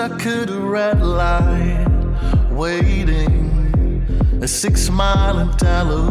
I could a red light waiting. A six mile in Delaware